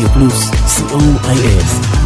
Radio Plus, COIS.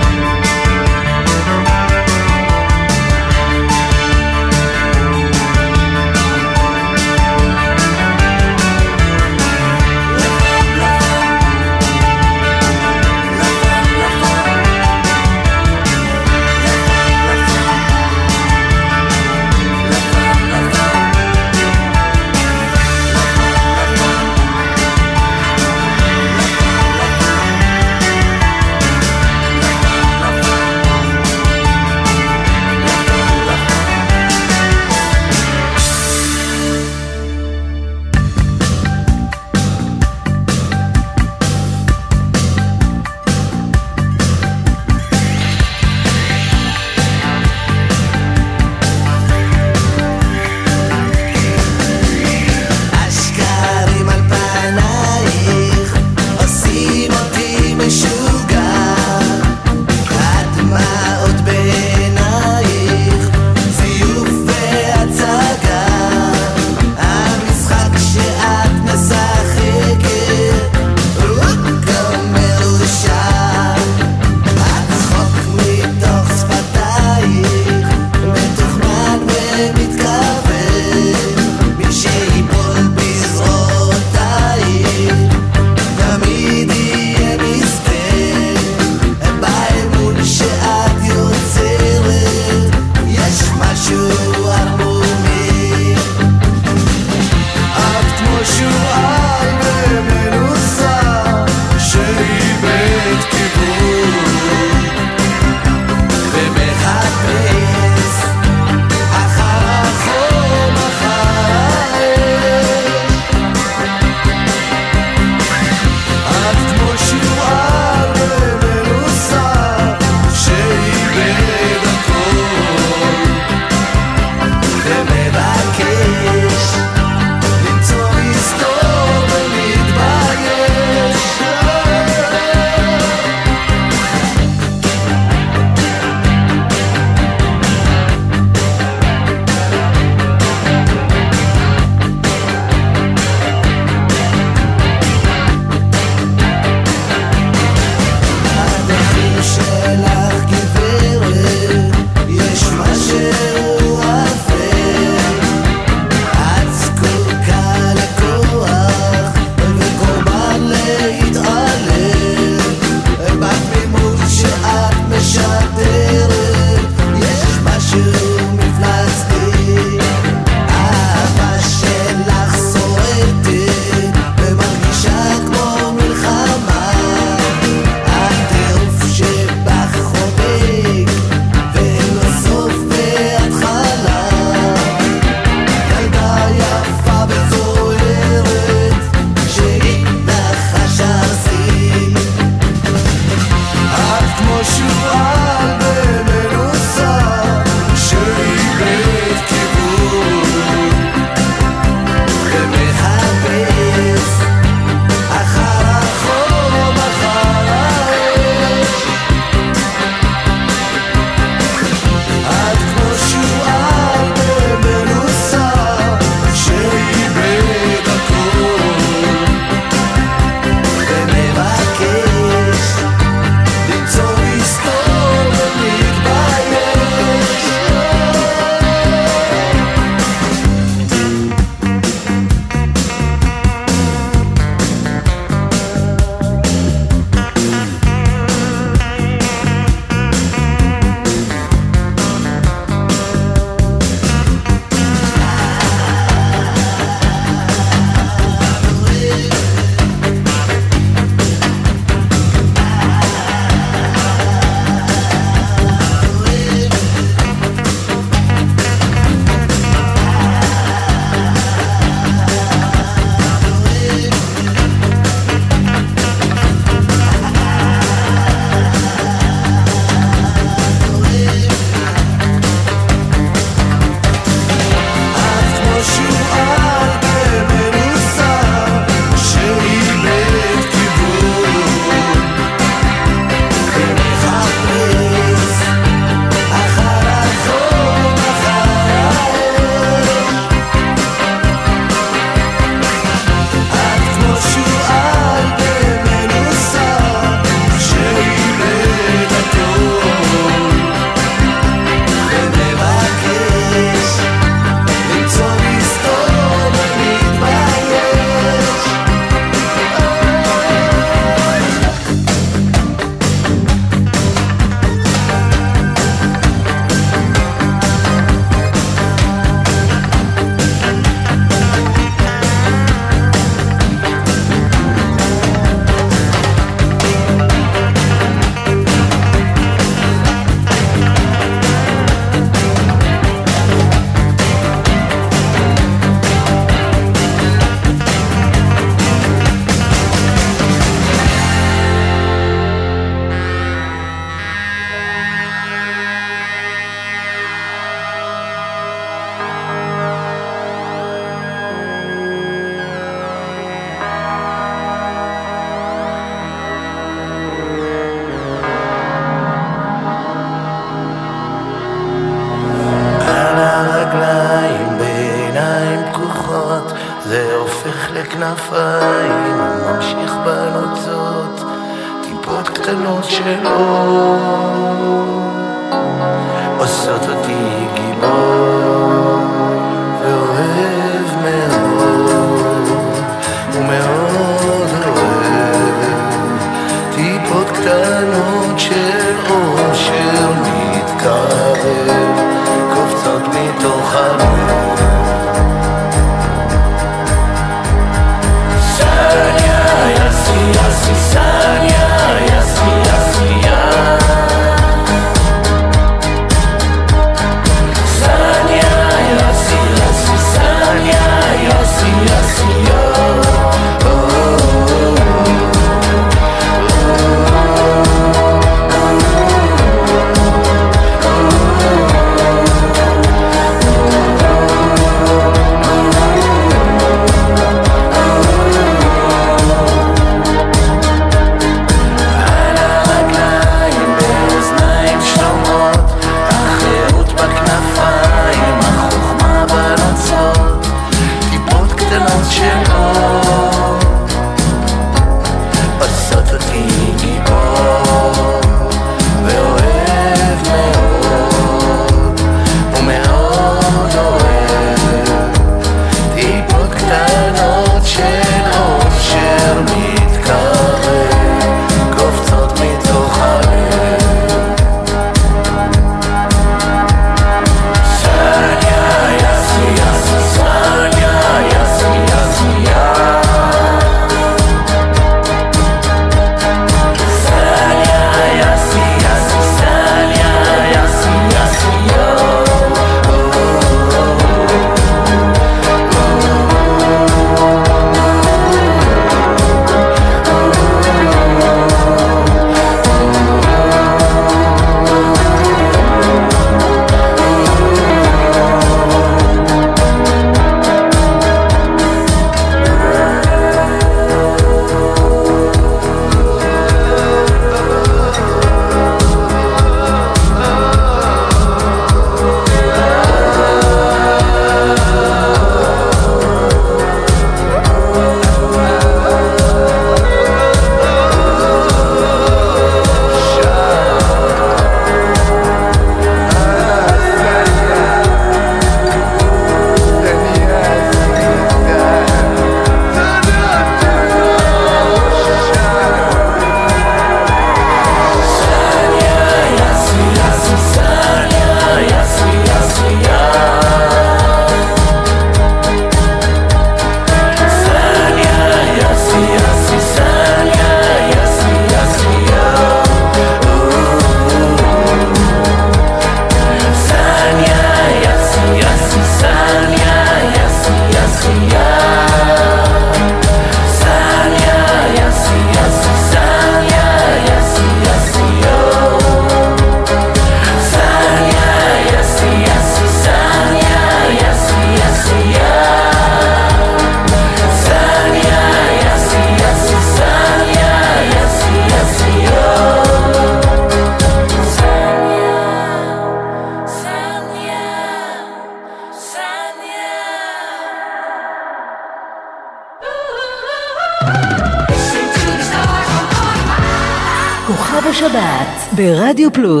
ברדיו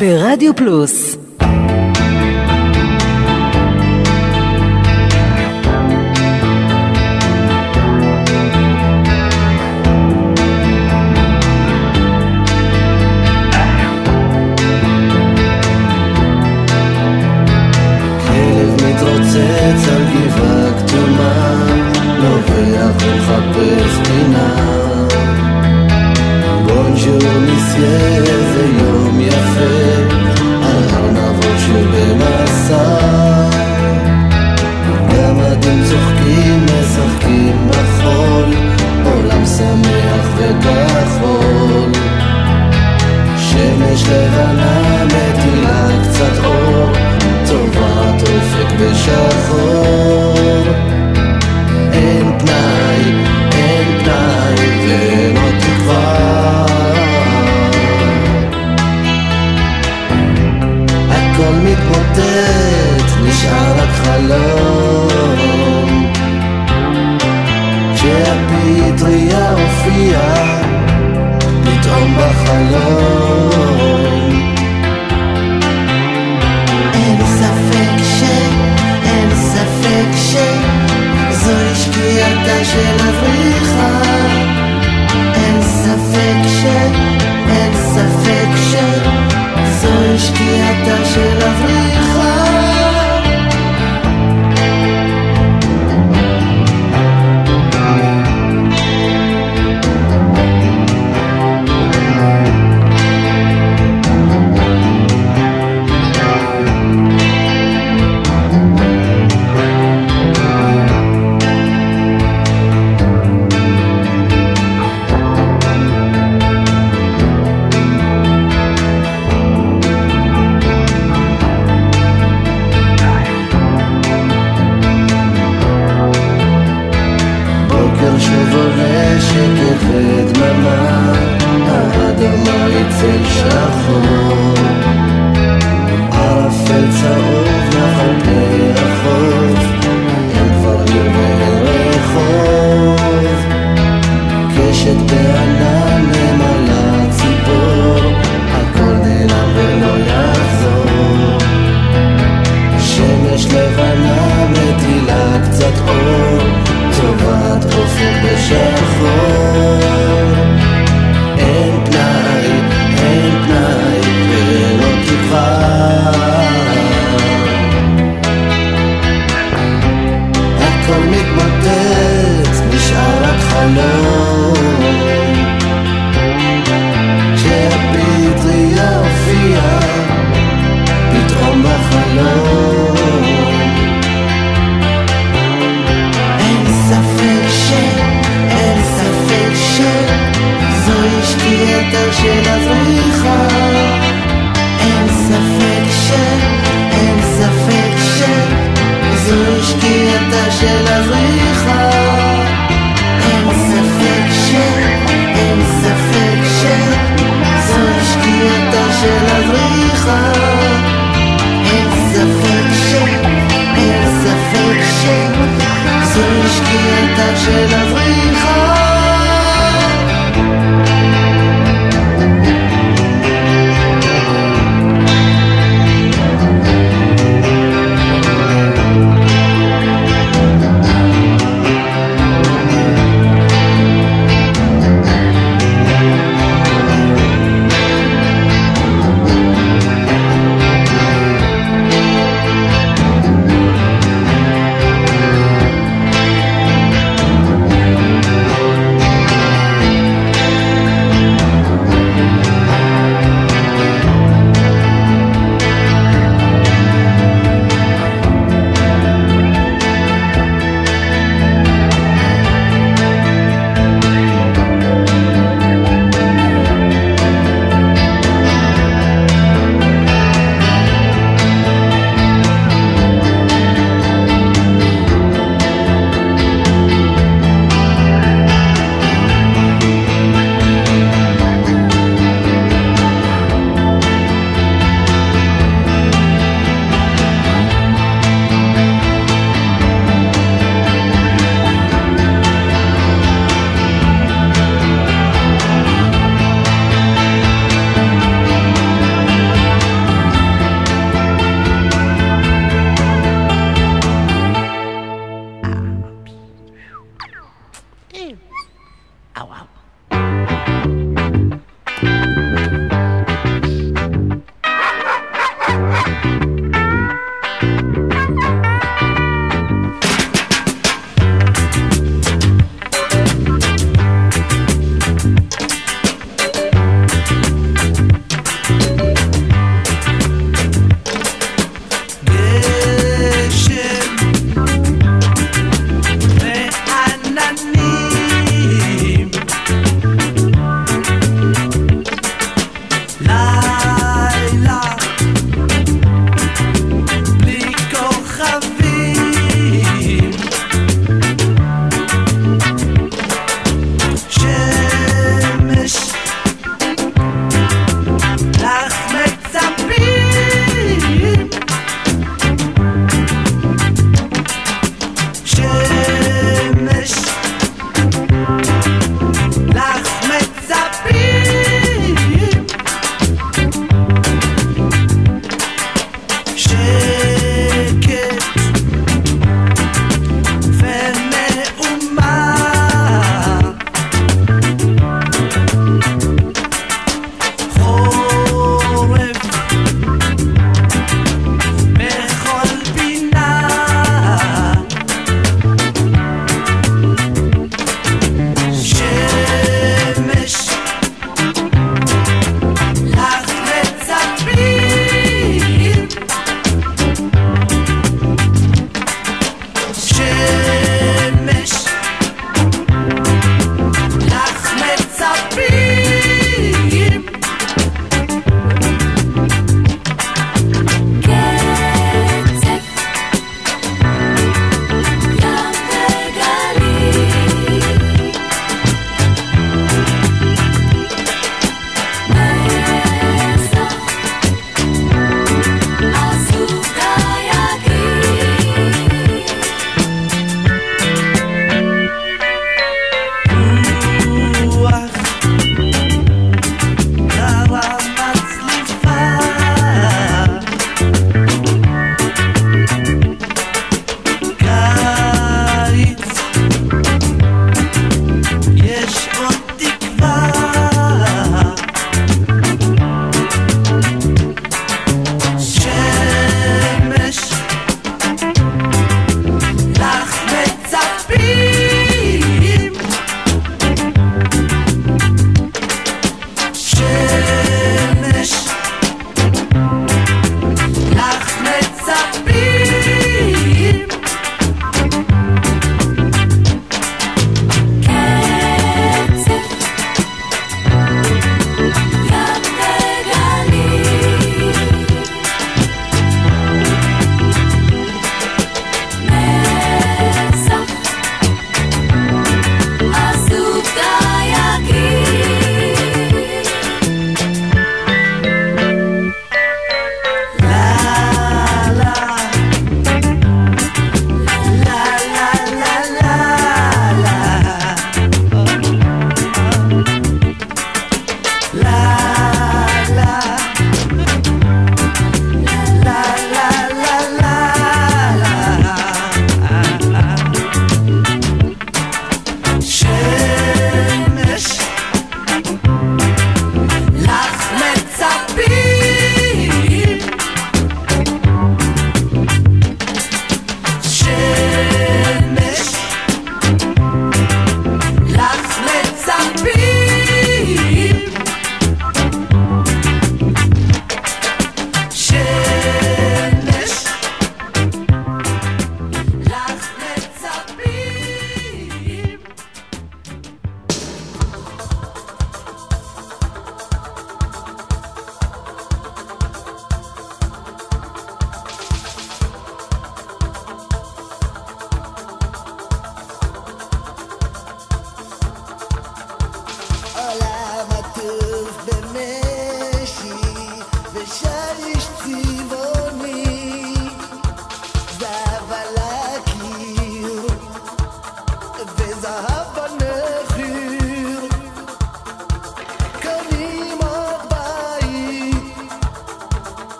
ברדיו פלוס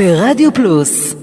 ברדיו פלוס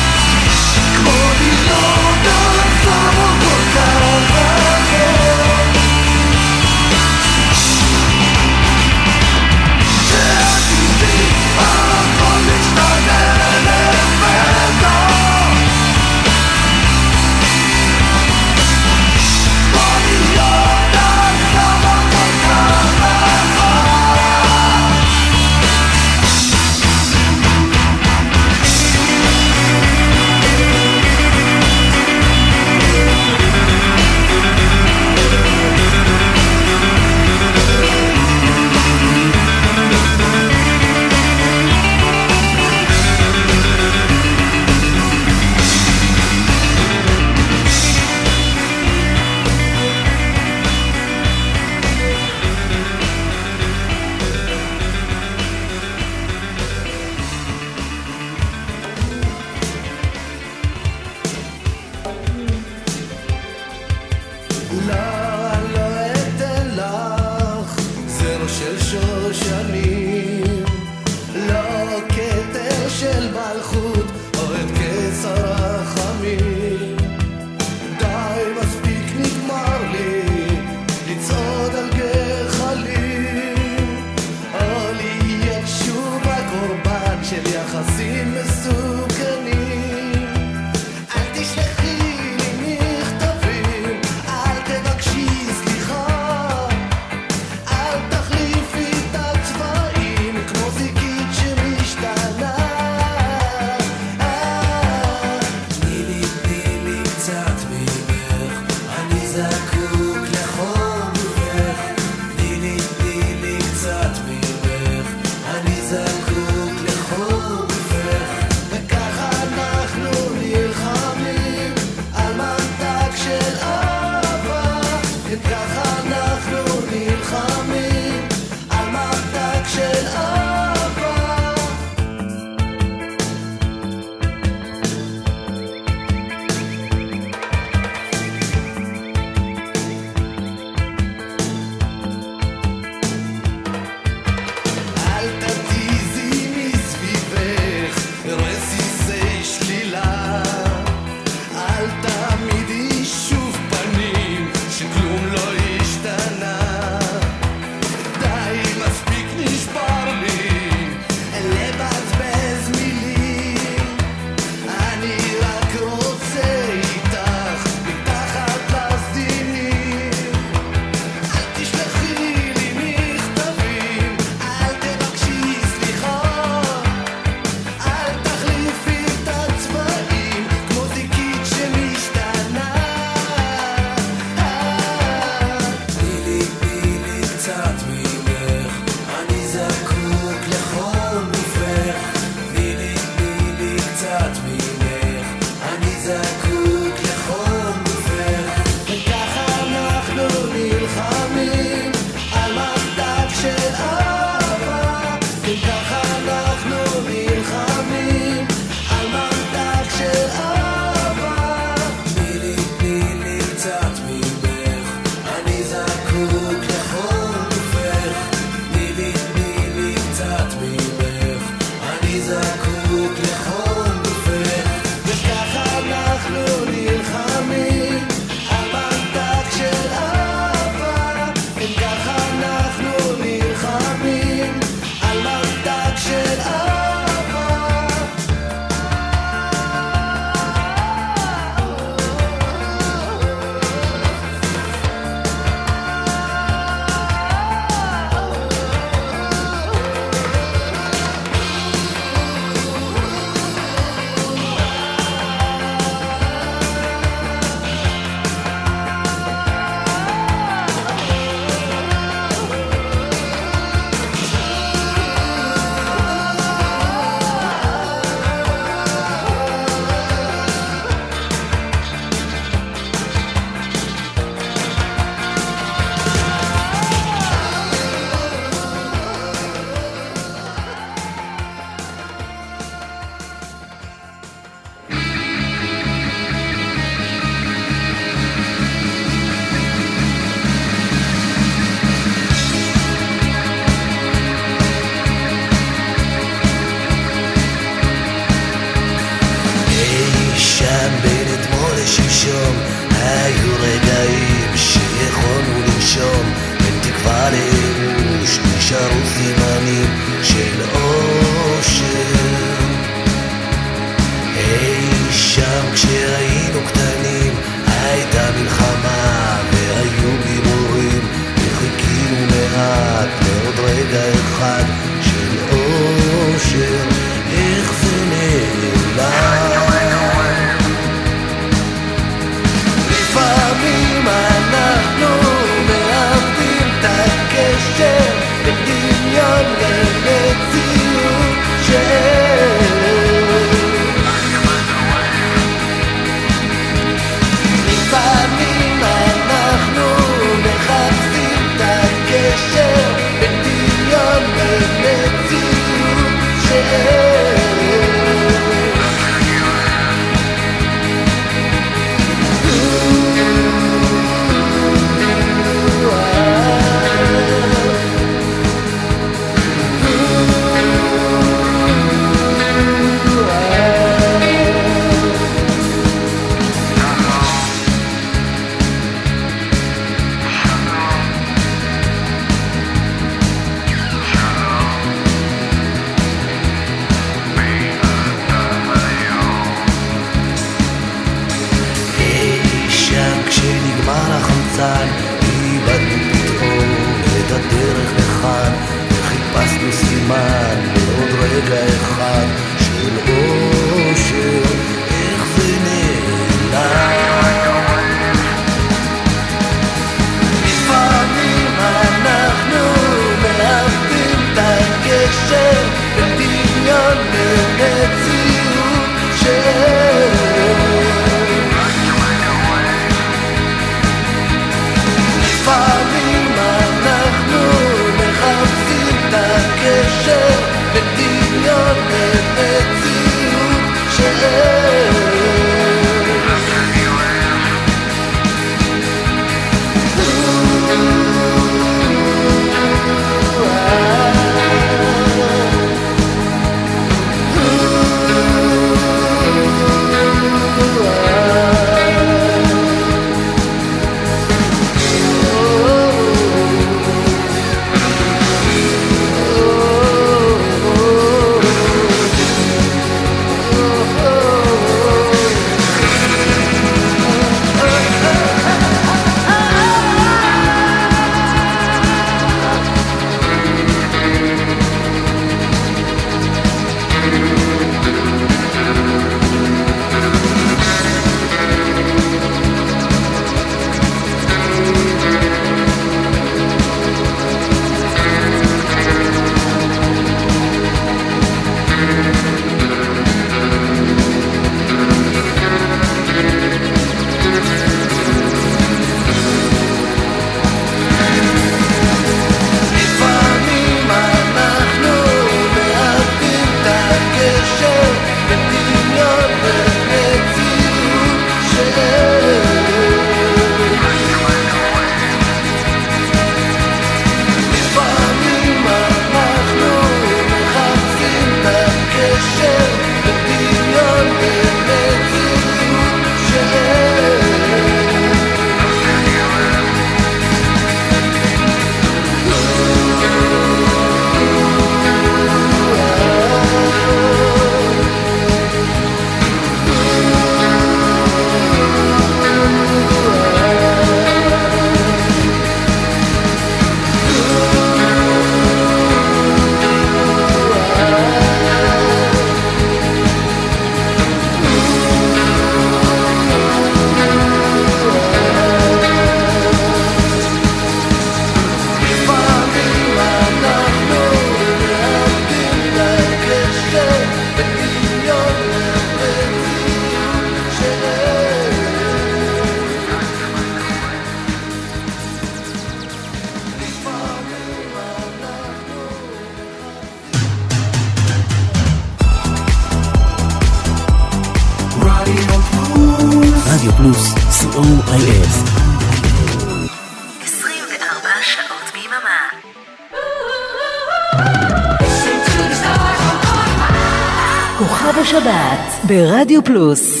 השבת ברדיו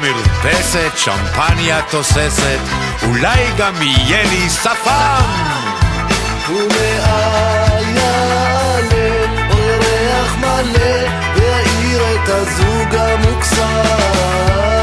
מרפסת, שמפניה תוססת, אולי גם יהיה לי שפם! ומאיילה אורח מלא, יאיר את הזוג המוקסם.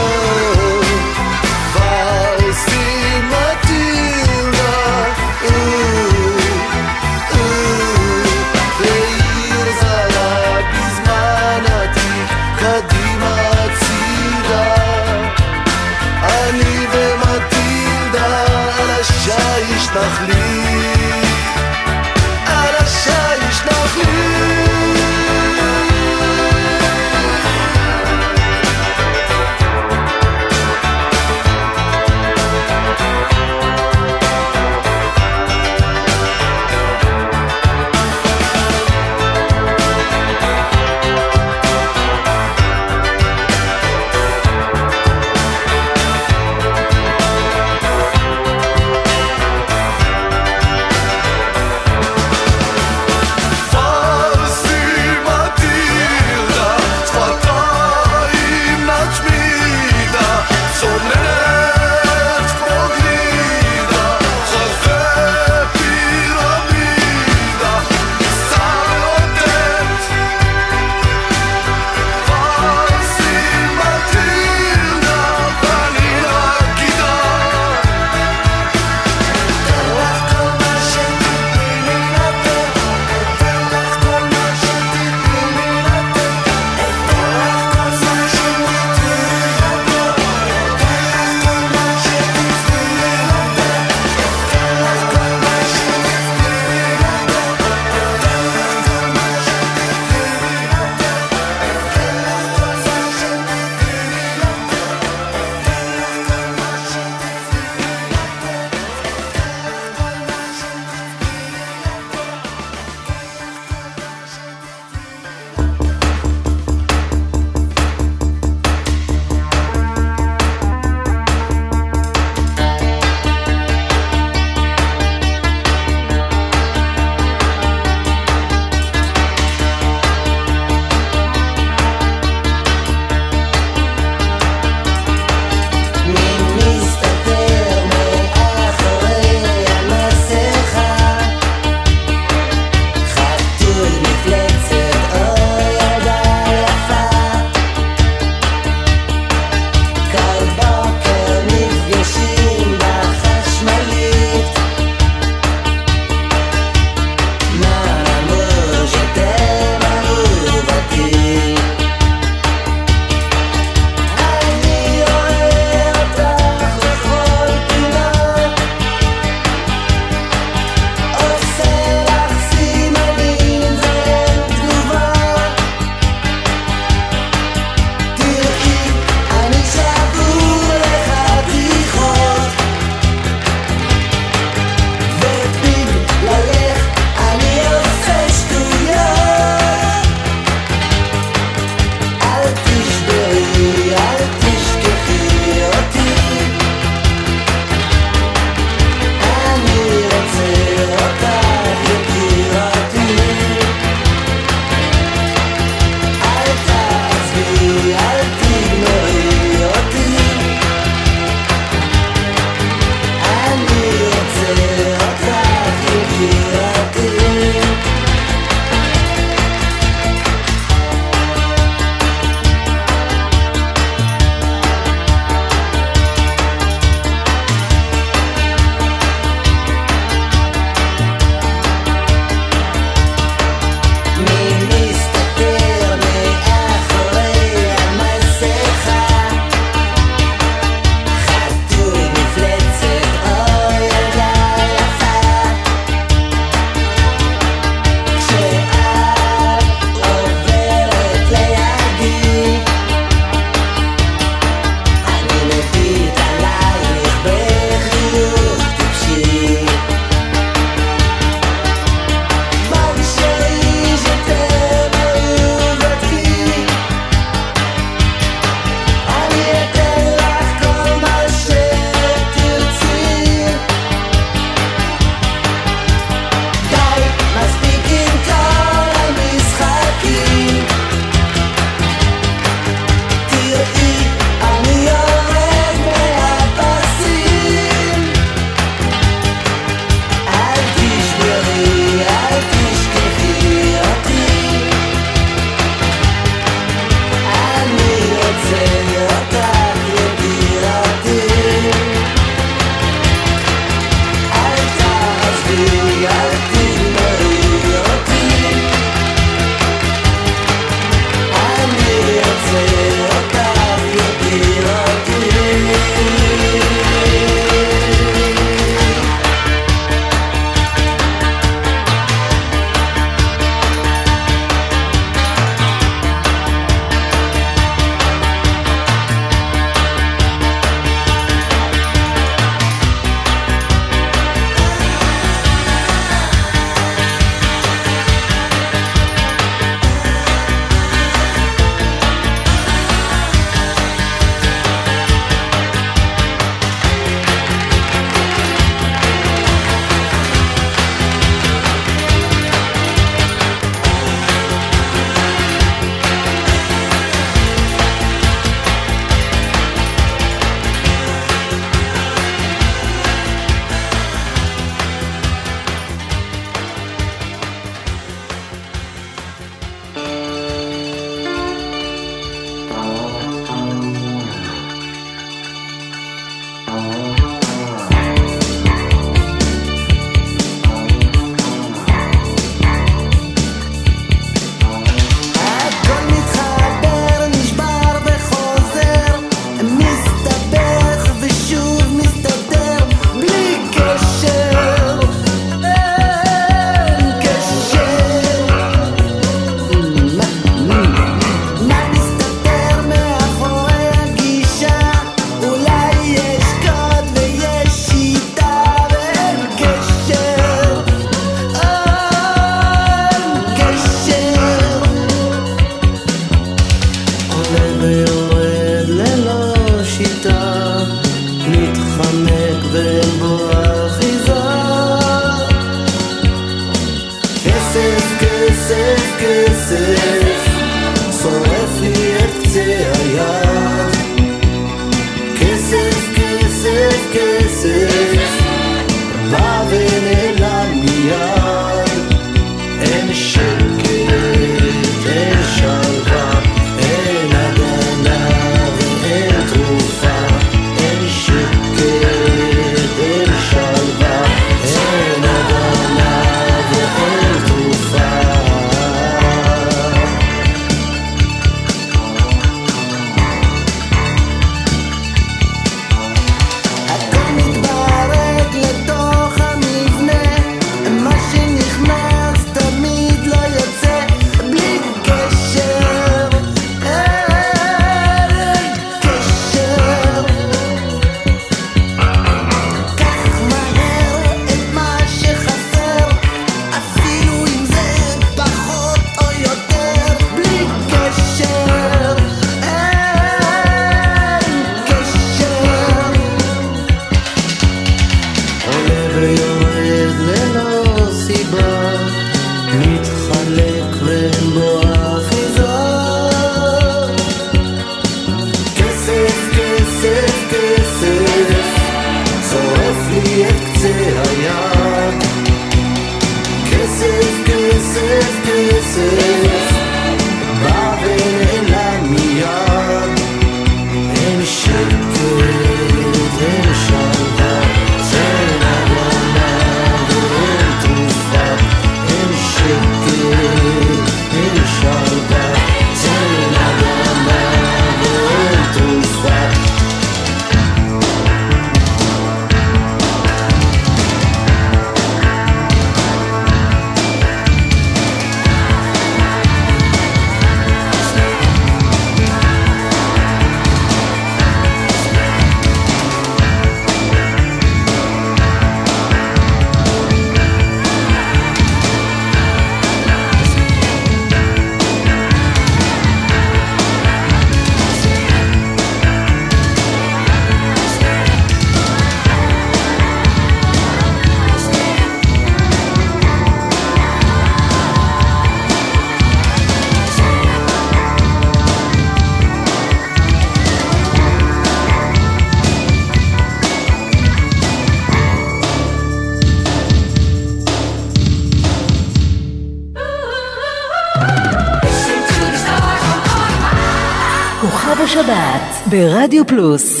ברדיו פלוס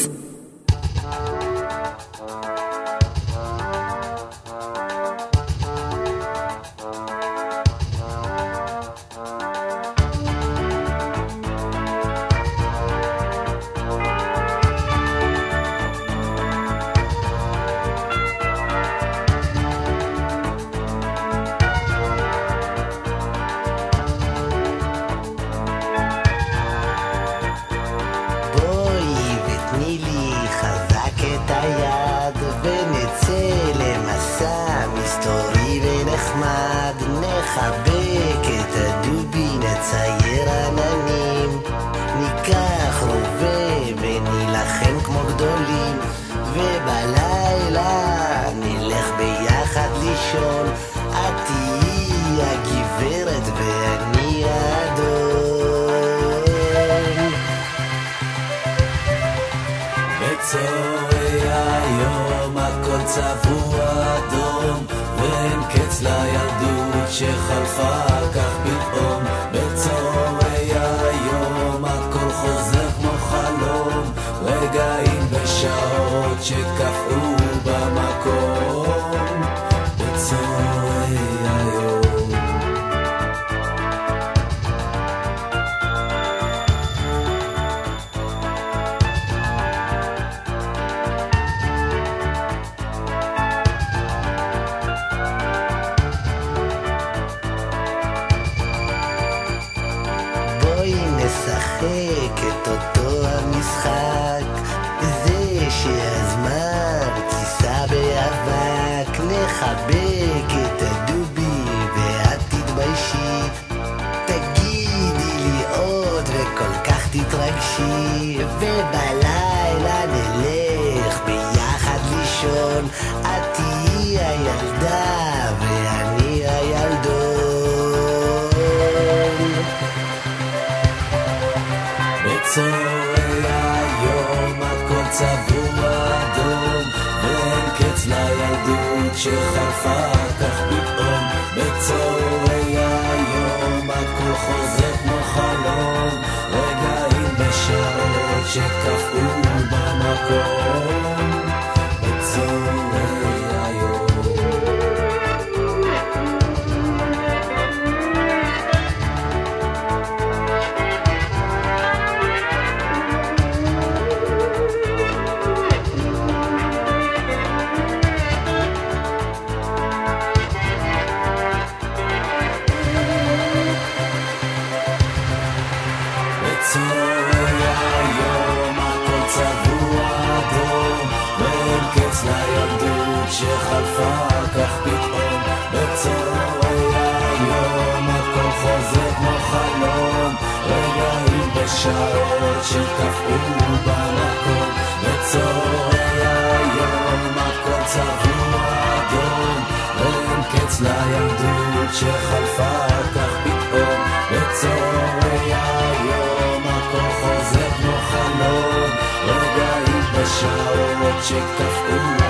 deja de שחלפה כך פתאום שקפאו במקום, שקפאו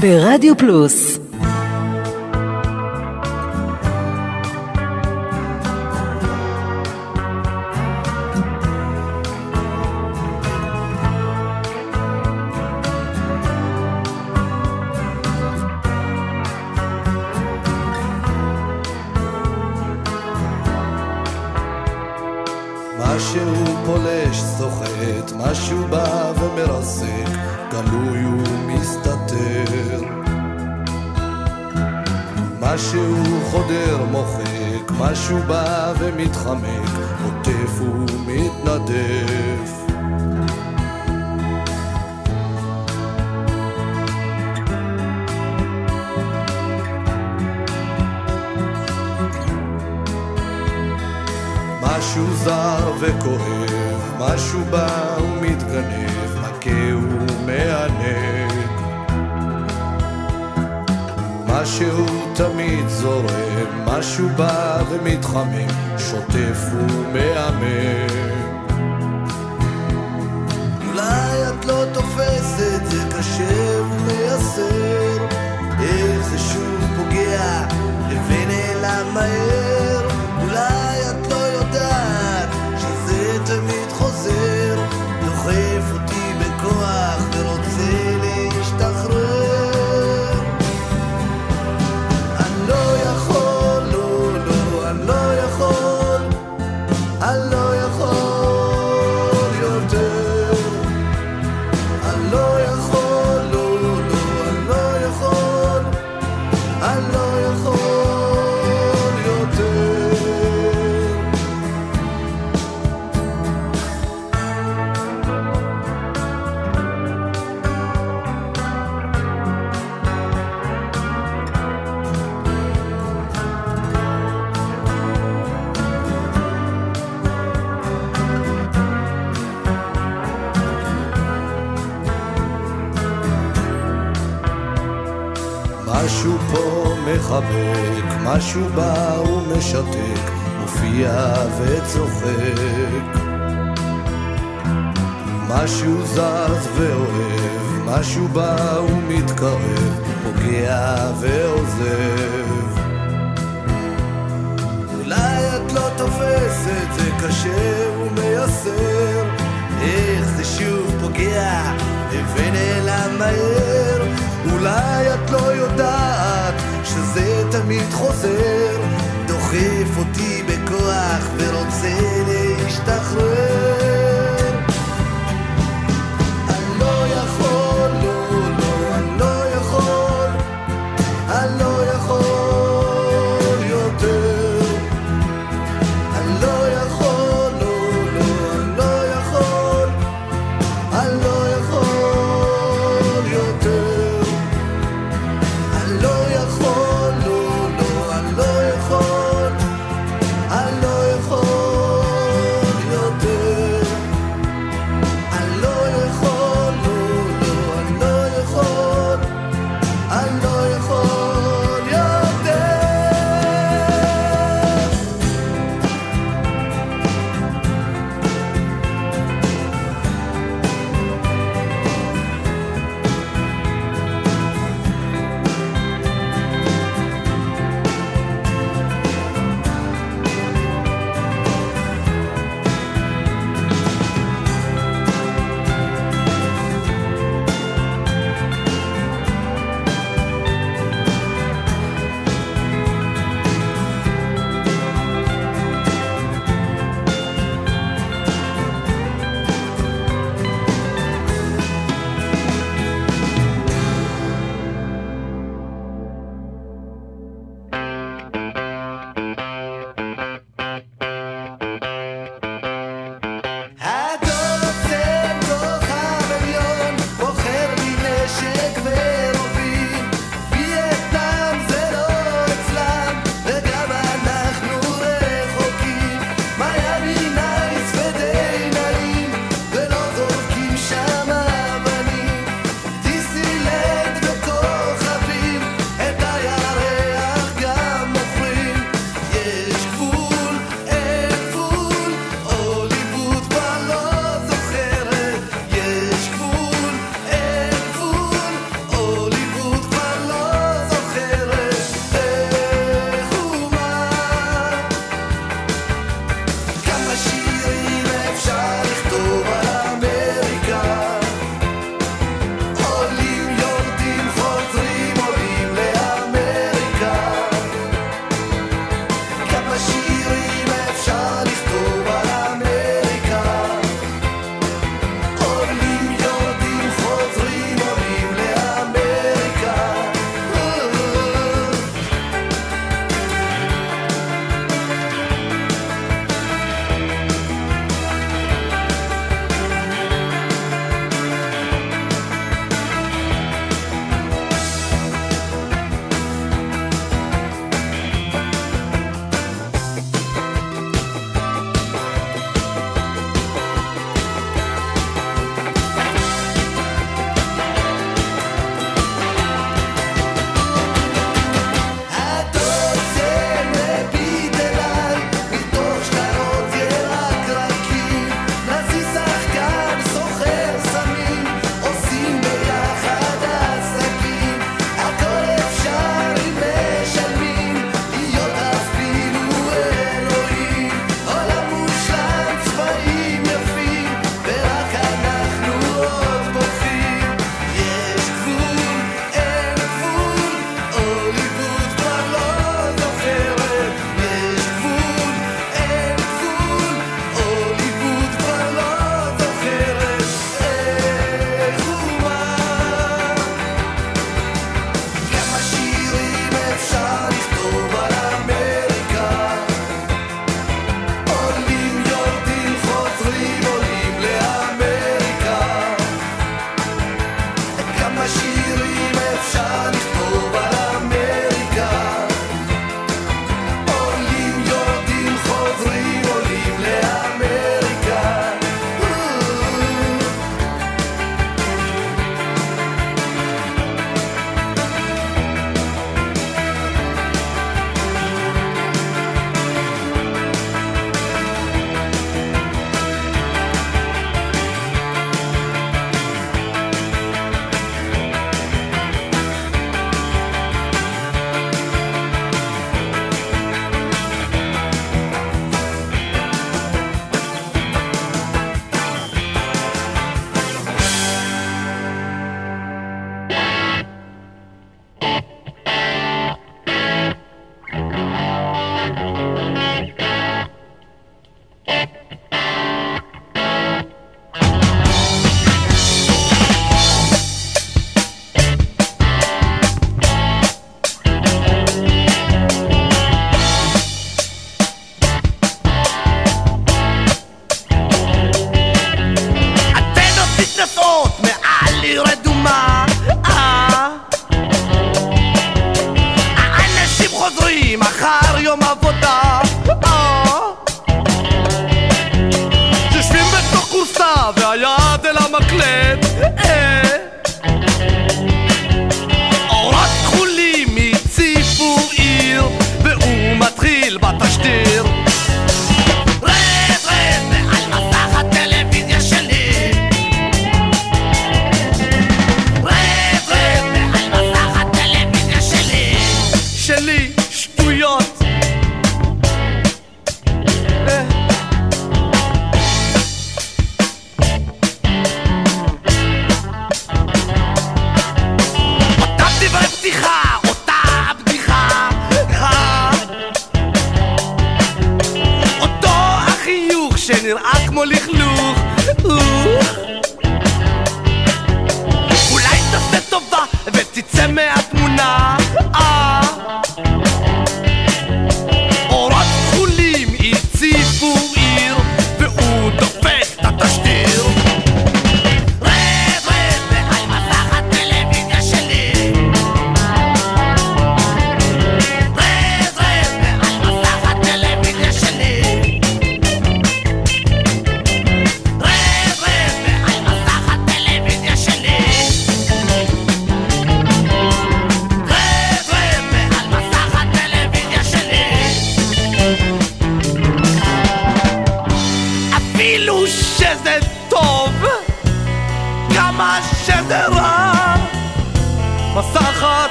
ברדיו פלוס true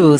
ברדיו